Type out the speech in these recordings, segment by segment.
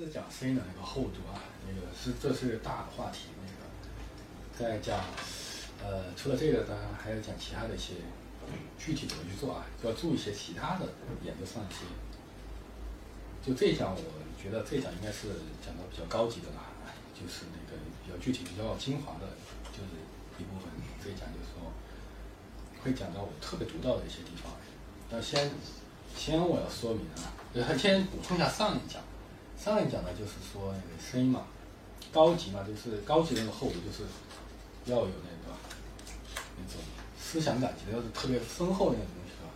是讲声音的那个厚度啊，那个是这是大的话题。那个再讲，呃，除了这个，当然还要讲其他的一些具体怎么去做啊，要注意一些其他的研究上一些。就这一讲，我觉得这一讲应该是讲的比较高级的啦，就是那个比较具体、比较精华的，就是一部分。这一讲就是说会讲到我特别独到的一些地方。那先先我要说明啊，先补充一下上一讲。上一讲呢，就是说那个声音嘛，高级嘛，就是高级那个厚度，就是要有那个那种思想感情，要是特别丰厚那种东西吧，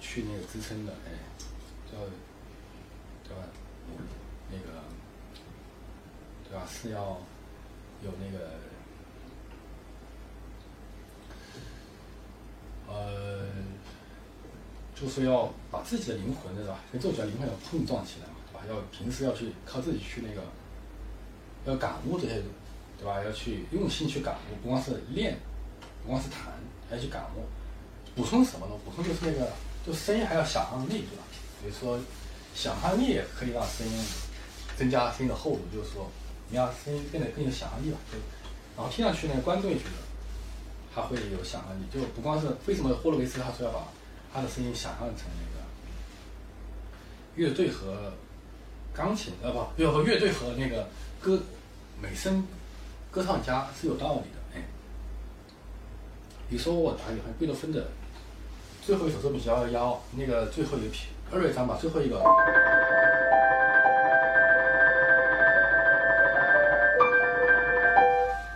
去那个支撑的，哎，要对吧？那个对吧？是要有那个呃，就是要把自己的灵魂，对吧？跟作者灵魂要碰撞起来嘛。要平时要去靠自己去那个，要感悟这些，对吧？要去用心去感悟，不光是练，不光是弹，还要去感悟。补充什么呢？补充就是那个，就声音还要想象力，对吧？比如说，想象力也可以让声音增加声音的厚度，就是说，你让声音变得更有想象力吧。就，然后听上去呢，观众也觉得他会有想象力，就不光是为什么霍洛维茨他说要把他的声音想象成那个乐队和。钢琴呃不，要和乐队和那个歌美声歌唱家是有道理的，哎。比如说我打比方，贝多芬的最后一首作品幺幺幺，那个最后一个篇二乐章吧，最后一个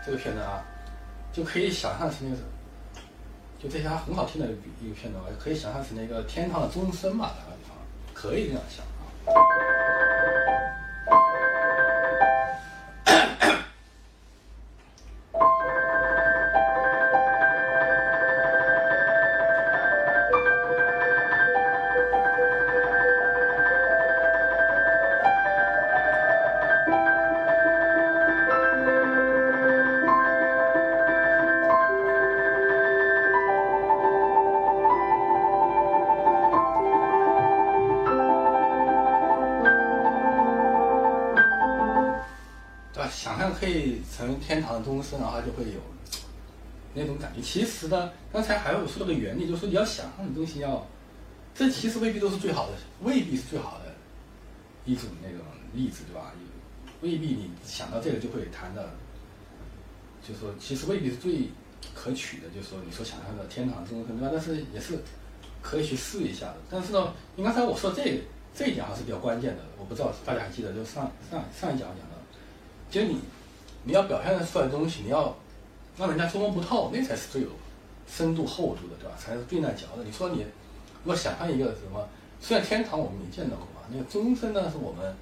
这个片段啊，就可以想象成那个，就这些很好听的一个片段，可以想象成那个天堂的钟声嘛，打个比方，可以这样想可以成天堂的钟声，然后就会有那种感觉。其实呢，刚才还有说了个原理，就是说你要想象的东西要，这其实未必都是最好的，未必是最好的一种那种例子，对吧？未必你想到这个就会弹的，就是说其实未必是最可取的，就是说你所想象的天堂钟声，对吧？但是也是可以去试一下的。但是呢，你刚才我说这这一点还是比较关键的，我不知道大家还记得，就上上上一讲讲的，就你。你要表现出来的东西，你要让人家捉摸不透，那才是最有深度厚度的，对吧？才是最难嚼的。你说你如果想象一个什么，虽然天堂我们没见到过啊，那个钟声呢，是我们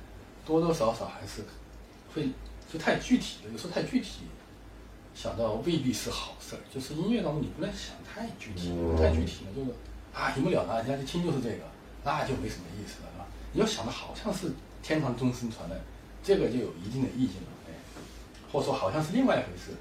多多少少还是会就太具体了，有时候太具体，想到未必是好事儿。就是音乐当中你不能想太具体，太具体了就是啊一目了然，人家一听就是这个，那就没什么意思了，是吧？你要想的好像是天堂钟声传来，这个就有一定的意境了。或者说，好像是另外一回事。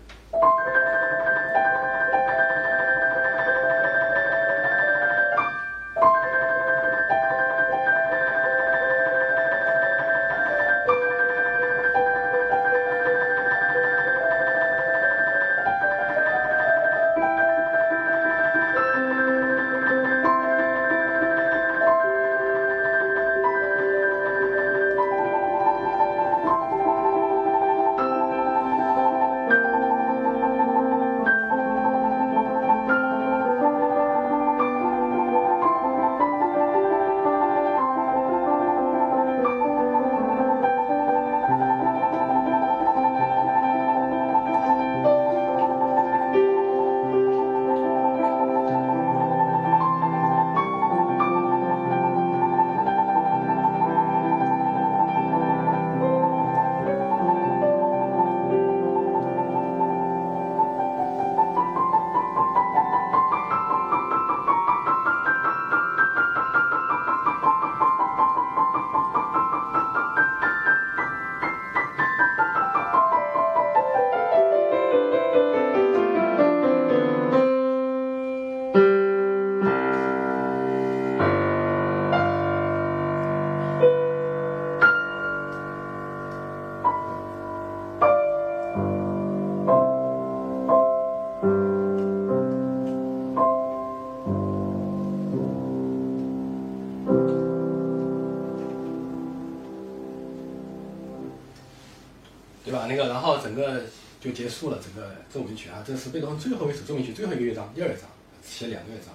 结束了，整个奏鸣曲啊，这是贝多芬最后一首奏鸣曲最后一个乐章，第二章写两个乐章，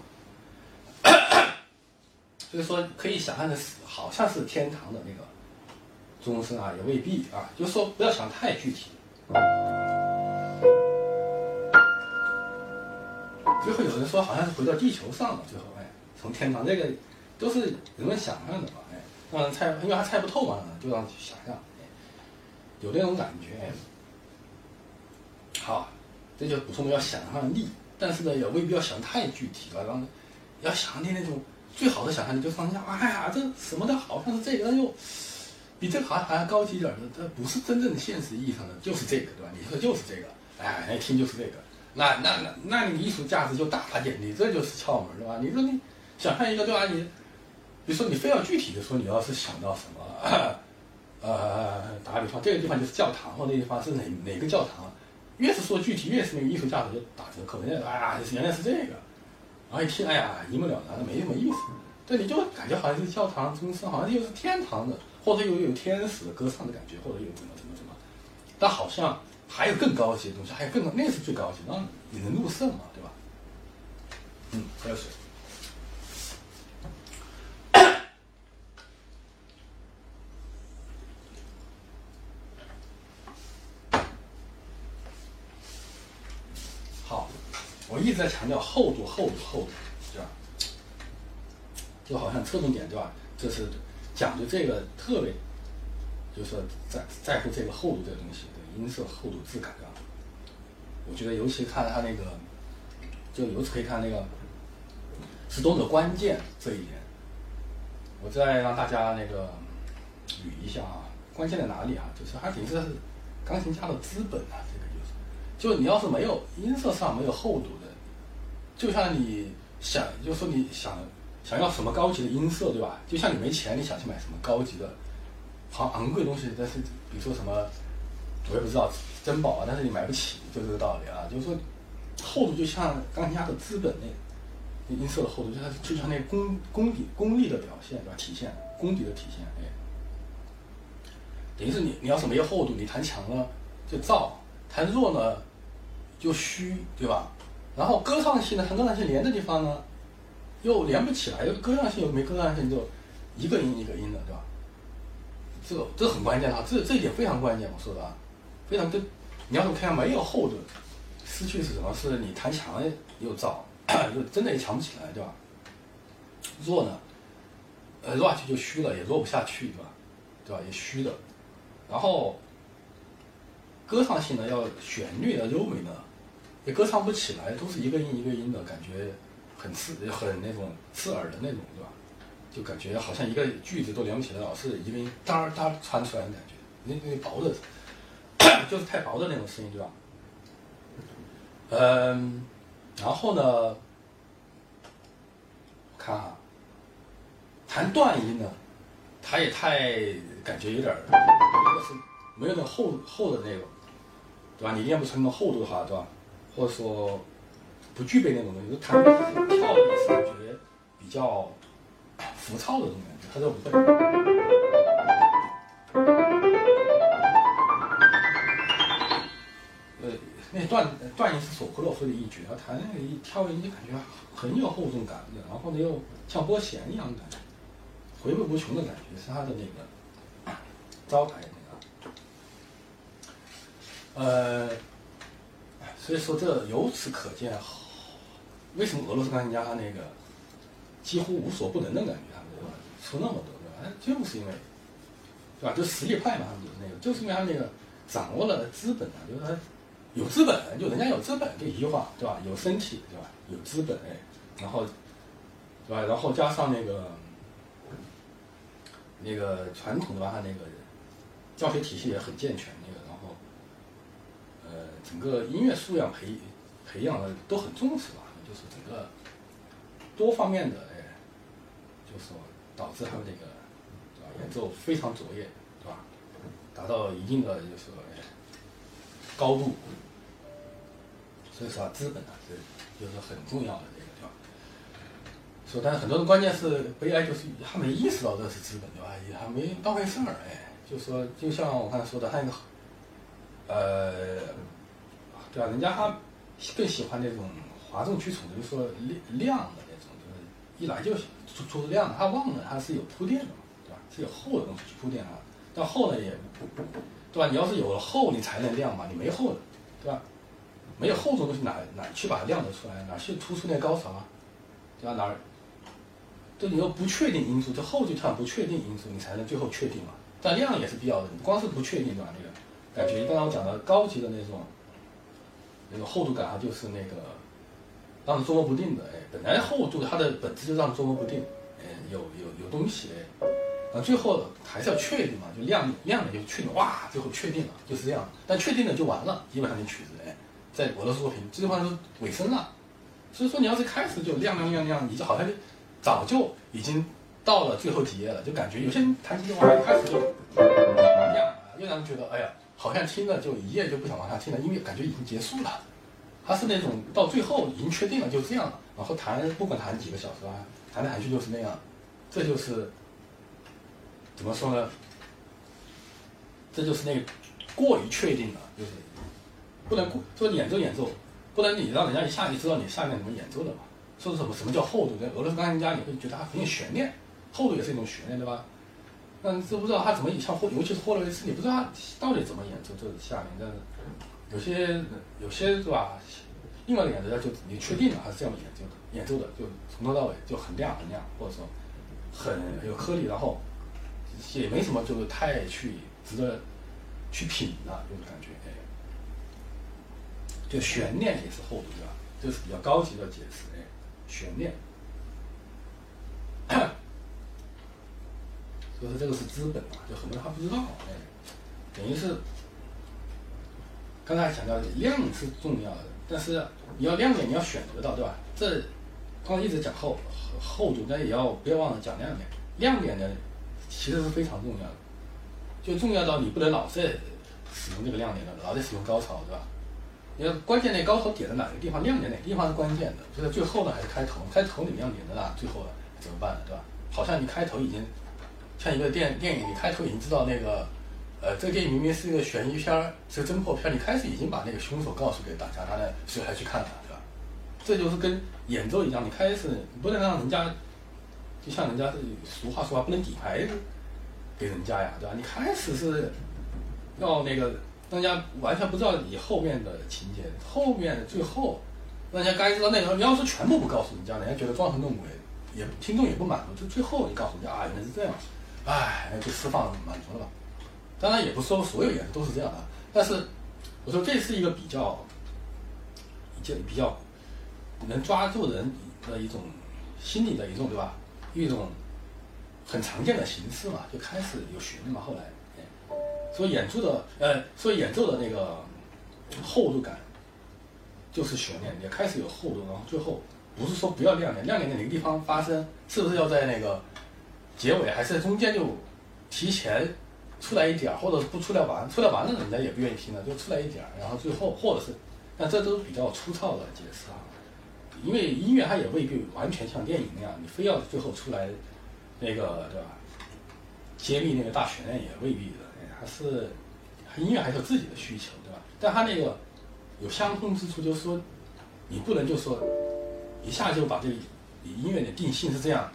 所以说可以想象的是，好像是天堂的那个钟声啊，也未必啊，就是说不要想太具体。最后有人说好像是回到地球上了，最后哎，从天堂这个都是人们想象的嘛，哎，让人猜，因为他猜不透嘛，就让想象。有那种感觉哎，好，这就补充要想象力，但是呢，也未必要想太具体了，让要想的那种最好的想象力，就放下，哎呀，这什么的好像是这个，又比这个好像还要高级点的，这不是真正的现实意义上的，就是这个，对吧？你说就是这个，哎，一听就是这个，那那那那你艺术价值就大了点，你这就是窍门，对吧？你说你想象一个，对吧？你比如说你非要具体的说，你要是想到什么？呃，打个比方，这个地方就是教堂，或者那地方是哪哪个教堂？越是说具体，越是那个艺术价值就打折扣。人家哎呀，原来是这个，然后一听，哎呀，一目了然，没什么意思。对，你就感觉好像是教堂钟声，好像又是天堂的，或者有有天使歌唱的感觉，或者有怎么怎么怎么。但好像还有更高级的东西，还有更那是最高级，让引人入胜嘛，对吧？嗯，喝水一在强调厚度，厚度，厚度，对吧？就好像侧重点，对吧？这是讲究这个特别，就是在在乎这个厚度这个东西，对音色厚度质感的。我觉得尤其看他那个，就由此可以看那个是多么关键这一点。我再让大家那个捋一下啊，关键在哪里啊？就是它等于是钢琴家的资本啊，这个就是，就你要是没有音色上没有厚度的。就像你想，就说你想想要什么高级的音色，对吧？就像你没钱，你想去买什么高级的、好昂贵的东西，但是比如说什么，我也不知道珍宝啊，但是你买不起，就这个道理啊。就是说，厚度就像钢琴家的资本那那音色的厚度，就像就像那功功底功力的表现，对吧？体现功底的体现，哎，等于是你你要是没有厚度，你弹强了就燥，弹弱呢就虚，对吧？然后歌唱性呢，和歌唱性连的地方呢，又连不起来，又歌唱性又没歌唱性，就一个音一个音的，对吧？这这很关键啊，这这一点非常关键，我说的啊，非常对。你要是看没有厚度，失去是什么？是你弹强又燥，就真的也强不起来，对吧？弱呢，呃，弱去就虚了，也弱不下去，对吧？对吧？也虚的。然后歌唱性呢，要旋律的优美呢。也歌唱不起来，都是一个音一个音的感觉，很刺，很那种刺耳的那种，对吧？就感觉好像一个句子都连不起来，老是一个音哒哒传出来的感觉，那那薄的，就是太薄的那种声音，对吧？嗯，然后呢，看哈，弹断音呢，它也太感觉有点儿，那个是没有那厚厚的那种，对吧？你练不成那种厚度的话，对吧？或者说不具备那种东西，就弹跳的是感觉比较浮躁的那种感觉，他都不会。呃，那段段音是索科洛夫的一绝，他弹那个一跳音，你感觉很有厚重感的，然后呢又像拨弦一样的感觉，回味无穷的感觉，是他的那个招牌那个，呃。所以说，这由此可见，为什么俄罗斯钢琴家那个几乎无所不能的感觉，他们对吧？出那么多，对吧？就是因为，对吧？就实力派嘛，他们就是那个，就是因为他那个掌握了资本啊，就是他有资本，就人家有资本这一句话，对吧？有身体，对吧？有资本，哎，然后，对吧？然后加上那个那个传统的吧，他那个教学体系也很健全。那个整个音乐素养培培养的都很重视吧，就是整个多方面的哎，就是说导致他们这个演奏非常卓越，对吧？达到一定的就是说哎高度，所以说资本啊是就是很重要的这个对吧？说但是很多人关键是悲哀就是他没意识到这是资本对吧？也还没当回事儿哎，就说就像我刚才说的，他一个。呃，对吧？人家他更喜欢那种哗众取宠的，就是说亮亮的那种，就是一来就出出亮的。他忘了他是有铺垫的嘛，对吧？是有厚的东西去铺垫啊。但厚呢也不不，对吧？你要是有了厚，你才能亮嘛。你没厚的，对吧？没有厚重东西，哪哪去把它亮得出来？哪去突出那高潮啊？对吧？哪儿？就你要不确定因素，就后就上不确定因素，你才能最后确定嘛。但量也是必要的，你光是不确定对吧？那个感觉，刚才我讲的高级的那种，那个厚度感，它就是那个让人捉摸不定的。哎，本来厚度它的本质就让人捉摸不定，哎，有有有东西哎。然后最后还是要确定嘛，就亮亮了就确定，哇，最后确定了就是这样。但确定了就完了，基本上你曲子哎，在俄罗斯作品这地方是尾声了。所以说你要是开始就亮亮亮亮，你就好像就早就已经到了最后几页了，就感觉有些人弹琴的话一开始就亮，又让人觉得哎呀，好像听了就一页就不想往下听了，因为感觉已经结束了。他是那种到最后已经确定了就这样了，然后弹不管弹几个小时啊，弹来弹去就是那样，这就是怎么说呢？这就是那个过于确定了，就是不能过说演奏演奏。不然你让人家一下就知道你下面怎么演奏的嘛？说什么什么叫厚度？在俄罗斯钢琴家你会觉得它很有悬念，厚度也是一种悬念，对吧？那你知不知道他怎么像霍，尤其是霍洛维茨，你不知道他到底怎么演奏这下面。但是有些有些是吧？另外的演奏家就你确定了他是这样演奏的，演奏的就从头到尾就很亮很亮，或者说很有颗粒，然后也没什么就是太去值得去品的这种感觉。哎就悬念也是厚度，对吧？这是比较高级的解释，哎，悬念。就是这个是资本嘛，就很多人他不知道，哎，等于是刚才强调量是重要的，但是你要亮点，你要选择到，对吧？这刚才一直讲厚厚度，但也要不要忘了讲亮点。亮点呢，其实是非常重要的，就重要到你不能老在使用这个亮点的，老在使用高潮，对吧？你要关键那高潮点在哪个地方，亮点哪个地方是关键的？就在最后呢，还是开头？开头你亮点的啦，最后怎么办呢？对吧？好像你开头已经像一个电电影，你开头已经知道那个，呃，这个电影明明是一个悬疑片儿，是个侦破片儿，你开始已经把那个凶手告诉给大家，大家所以还去看他，对吧？这就是跟演奏一样，你开始你不能让人家，就像人家俗话说，不能底牌给人家呀，对吧？你开始是要那个。人家完全不知道你后面的情节，后面最后，人家该知道内容。你要是全部不告诉人家，人家觉得装神弄鬼，也听众也不满足。就最后你告诉人家啊，原来是这样，哎，就释放满足了吧。当然也不是说所有演都是这样的，但是我说这是一个比较，就比较能抓住人的一种心理的一种对吧？一种很常见的形式嘛，就开始有悬念嘛，后来。所以演出的，呃，所以演奏的那个厚度感，就是悬念，也开始有厚度，然后最后不是说不要亮点，亮点在哪个地方发生，是不是要在那个结尾，还是中间就提前出来一点儿，或者不出来完，出来完了人家也不愿意听了，就出来一点儿，然后最后或者是，那这都比较粗糙的解释啊，因为音乐它也未必完全像电影那样，你非要最后出来那个对吧？揭秘那个大悬念也未必的。还是音乐还是有自己的需求，对吧？但他那个有相通之处，就是说你不能就说一下就把这个音乐的定性是这样，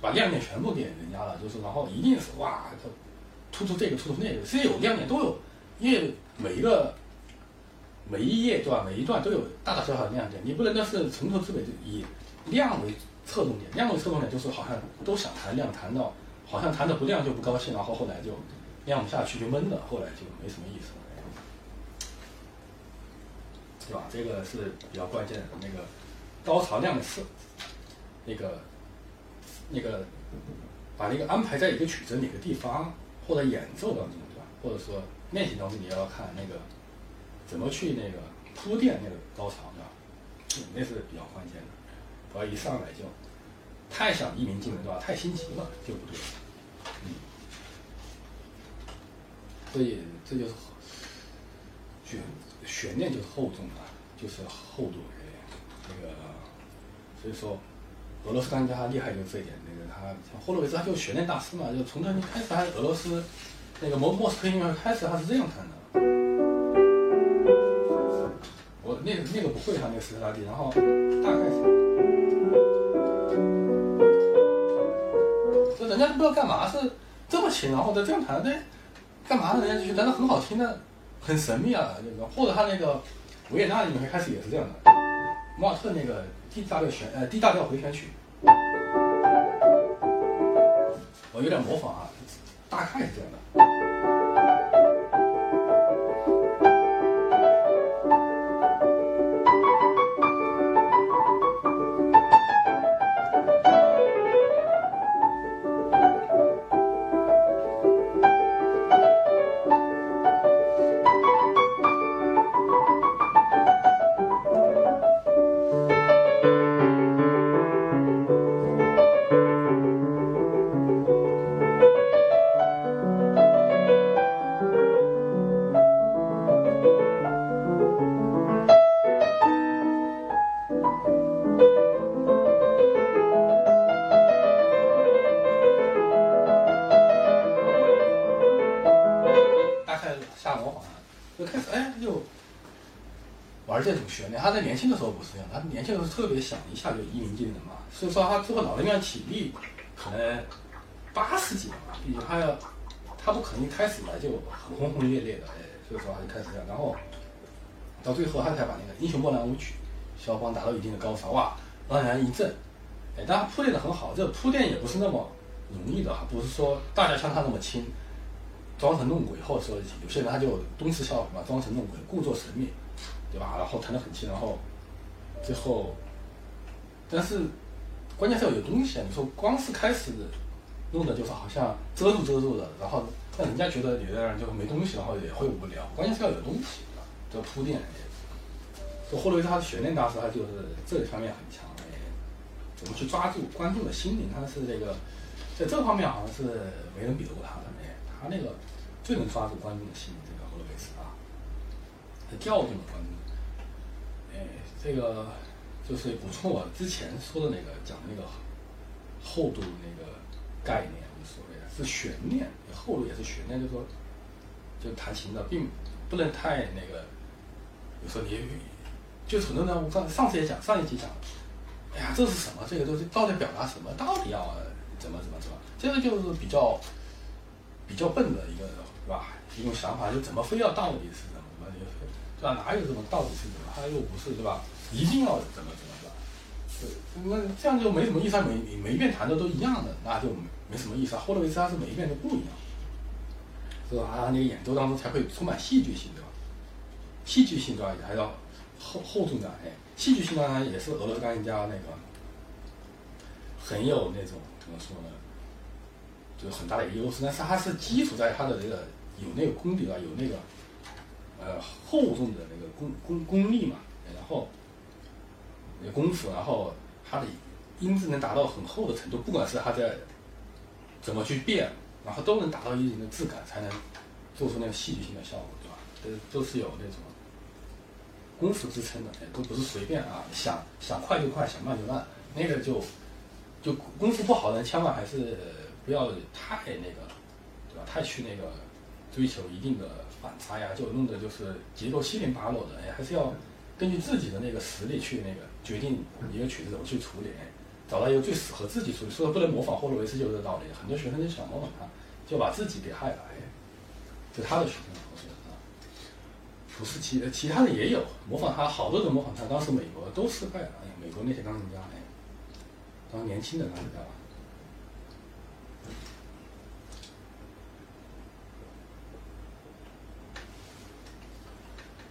把亮点全部给人家了，就是然后一定是哇，突出这个突出那个，虽然有亮点都有，因为每一个每一页对吧，每一段都有大大小小的亮点，你不能那是从头至尾就以亮为侧重点，亮为侧重点就是好像都想谈亮，谈到好像谈的不亮就不高兴，然后后来就。亮不下去就闷了，后来就没什么意思，对吧？这个是比较关键的，那个高潮亮次，那个那个把那个安排在一个曲子哪个地方，或者演奏当中，对吧？或者说练习当中，你要看那个怎么去那个铺垫那个高潮，对吧？那是比较关键的，不要一上来就太想一鸣惊人，对吧？太心急了就不对，嗯。所以这就是悬悬念，就是厚重啊，就是厚度。那个，所以说，俄罗斯钢琴家厉害就这一点。那个他像霍洛维兹，他就悬念大师嘛，就从他开始，他俄罗斯那个莫莫斯科音乐开始，他是这样弹的。我那个那个不会哈，那个石头大地，然后大概是，就人家都不知道干嘛是这么轻，然后在这样弹，对，干嘛呢？人家就觉得很好听的，很神秘啊，那个或者他那个维也纳音乐开始也是这样的，莫尔特那个 D 大调旋呃 D 大调回旋曲，我有点模仿啊，大概是这样的。他在年轻的时候不是这样，他年轻的时候特别想一下就一鸣惊人嘛，所以说他最后脑力量体力可能八十几了嘛，毕竟他要他不可能一开始来就很轰轰烈烈的，哎，所以说他就开始这样，然后到最后他才把那个《英雄莫兰舞曲》肖邦达到一定的高潮，哇，让人一震。哎，但他铺垫的很好，这个铺垫也不是那么容易的哈，不是说大家像他那么轻。装神弄鬼，或者说有些人他就东施效颦嘛，装神弄鬼，故作神秘，对吧？然后弹得很轻，然后最后，但是关键是要有东西啊！你说光是开始弄的就是好像遮住遮住的，然后让人家觉得有的人就没东西，然后也会无聊。关键是要有东西，对吧？这铺垫。说霍洛维兹他的悬念大师，他就是这一方面很强。哎，怎么去抓住观众的心灵？他是这个在这方面好像是没人比得过他的。哎他那个最能抓住观众的心，这个霍洛维斯啊，他调动了观众。这个就是补充我之前说的那个讲的那个厚度那个概念，无所谓的，是悬念，厚度也是悬念，就是说，就弹琴的并不能太那个，有时候你就很多人，我上上次也讲，上一集讲，哎呀，这是什么？这个东西到底表达什么？到底要怎么怎么怎么？这个就是比较。比较笨的一个，是吧？一种想法，就怎么非要到底是，对吧？哪有什么到底是怎么？他又不是，对吧？一定要怎么怎么，是吧？对，那这样就没什么意思。每每一遍弹的都一样的，那就没什么意思。霍洛维兹他是每一遍都不一样，是吧？他那个演奏当中才会充满戏剧性，对吧？戏剧性对吧？还要厚厚重感，哎，戏剧性当然也是俄罗斯钢琴家那个很有那种怎么说呢？就是很大的一个优势，但是它是基础在它的这个有那个功底啊，有那个呃厚重的那个功功功力嘛，然后功夫，然后它的音质能达到很厚的程度，不管是它在怎么去变，然后都能达到一定的质感，才能做出那个戏剧性的效果，对吧？都都是有那种功夫支撑的，都不是随便啊，想想快就快，想慢就慢，那个就就功夫不好的人，千万还是。不要太那个，对吧？太去那个追求一定的反差呀，就弄得就是结构七零八落的。哎，还是要根据自己的那个实力去那个决定一个曲子怎么去处理，找到一个最适合自己处理。所以不能模仿霍洛维斯，就是这道理。很多学生就想模仿他，就把自己给害了。哎，就他的学生不是啊，不是其其他的也有模仿他，好多人模仿他。当时美国都失败了。哎，美国那些钢琴家，哎，当年轻的钢琴家。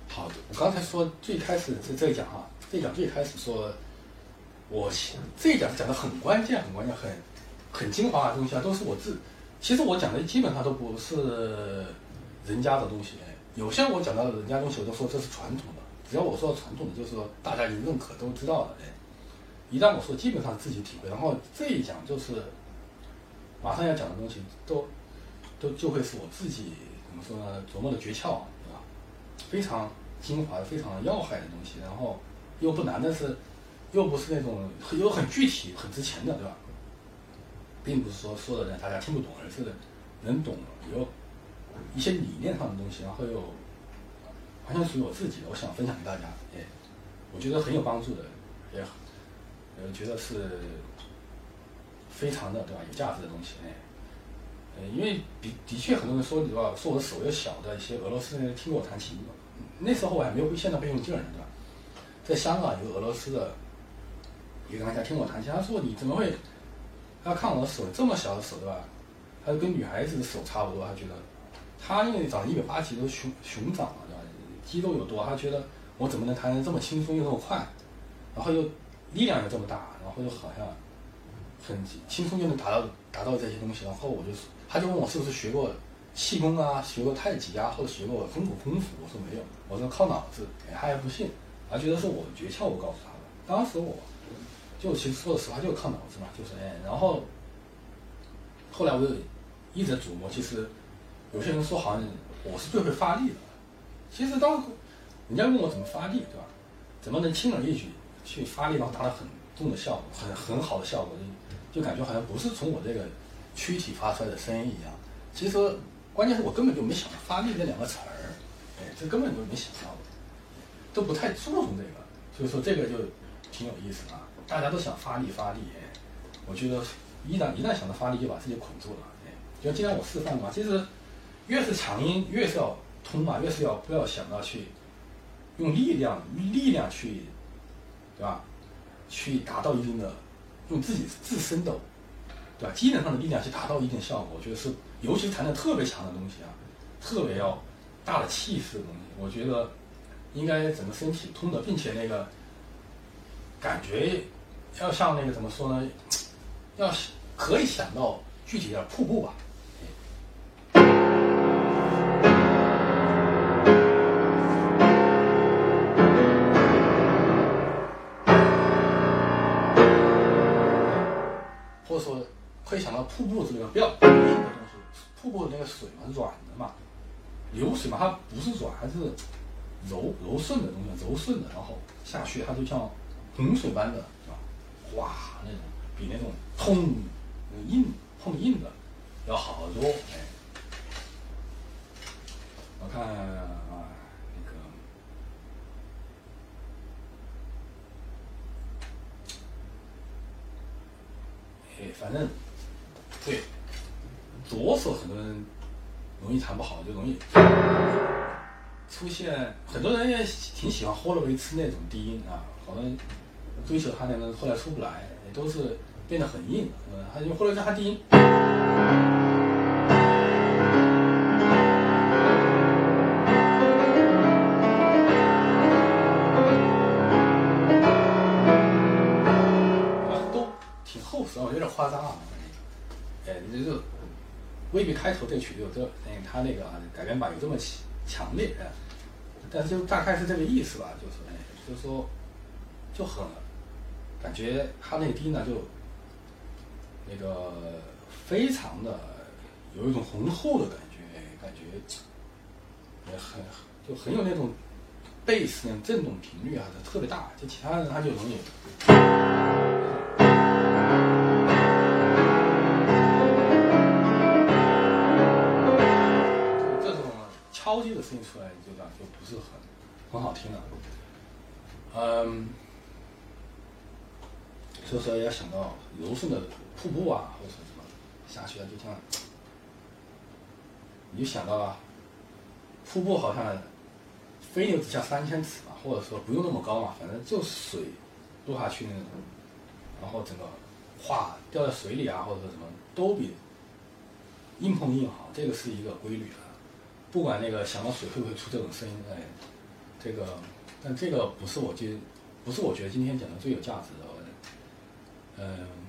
好，我刚才说最开始这这一讲哈，这一讲最开始说，我这一讲讲的很关键，很关键，很很精华的东西啊，都是我自。其实我讲的基本上都不是人家的东西，有些我讲到人家东西，我都说这是传统的。只要我说传统的，就是说大家已经认可、都知道的。哎，一旦我说基本上自己体会，然后这一讲就是马上要讲的东西，都都就会是我自己怎么说呢？琢磨的诀窍，对吧？非常。精华非常要害的东西，然后又不难，但是又不是那种又很具体、很值钱的，对吧？并不是说说的人大家听不懂，而是能懂，有一些理念上的东西，然后又完全属于我自己的，我想分享给大家。哎，我觉得很有帮助的，也呃觉得是非常的对吧？有价值的东西，哎，呃，因为的的确很多人说对吧？说我的手又小的一些俄罗斯人听过我弹琴，那时候我还没有现在会用劲儿呢，对吧？在香港有个俄罗斯的一个男家听我弹琴，他说你怎么会？他看我的手这么小的手对吧？他就跟女孩子的手差不多，他觉得他因为长一百八几都熊熊掌了对吧？肌肉又多，他觉得我怎么能弹得这么轻松又这么快？然后又力量又这么大，然后又好像很轻松就能达到达到这些东西。然后我就他就问我是不是学过气功啊，学过太极啊，或者学过中国功夫？我说没有，我说靠脑子。他还不信，他觉得是我的诀窍，我告诉他的。当时我就其实说的实话，就是靠脑子嘛，就是哎。然后后来我就一直琢磨，其实有些人说好像我是最会发力的，其实当人家问我怎么发力，对吧？怎么能轻而易举？去发力，然后达到很重的效果，很很好的效果，就就感觉好像不是从我这个躯体发出来的声音一样。其实关键是我根本就没想到发力这两个词儿，哎，这根本就没想到，都不太注重这个，所以说这个就挺有意思啊。大家都想发力发力，哎，我觉得一旦一旦想到发力，就把自己捆住了，哎，就今天我示范嘛，其实越是长音，越是要通嘛，越是要不要想到去用力量力量去。对吧？去达到一定的，用自己自身的，对吧？机能上的力量去达到一定效果，我觉得是，尤其弹的特别强的东西啊，特别要大的气势的东西，我觉得应该整个身体通的，并且那个感觉要像那个怎么说呢？要可以想到具体的瀑布吧。或者说可以想到瀑布这个比较硬的东西，瀑布那个水嘛，软的嘛，流水嘛，它不是软，它是柔柔顺的东西，柔顺的，然后下去它就像洪水般的，是吧？哗，那种比那种痛硬碰硬的要好得多。哎，我看啊，那个，哎，反正。对，左手很多人容易弹不好，就容易出现很多人也挺喜欢霍洛维茨那种低音啊，好多人追求他那个后来出不来，也都是变得很硬，嗯，他就霍洛维茨他低音，未必开头这曲子有这，哎，他那个改编版有这么强烈，但是就大概是这个意思吧，就是，哎，就是说，就很感觉他那个低呢，就那个非常的有一种浑厚的感觉，感觉也很就很有那种贝斯那种震动频率啊，就特别大，就其他人他就容易。敲击的声音出来，你就这样就不是很很好听了。嗯，所以说要想到柔顺的瀑布啊，或者什么下去了，就像你就想到了瀑布，好像飞流直下三千尺嘛，或者说不用那么高嘛，反正就水落下去那种，然后整个哗掉在水里啊，或者什么都比硬碰硬好，这个是一个规律。不管那个想到水会不会出这种声音，哎，这个，但这个不是我今，不是我觉得今天讲的最有价值的，嗯。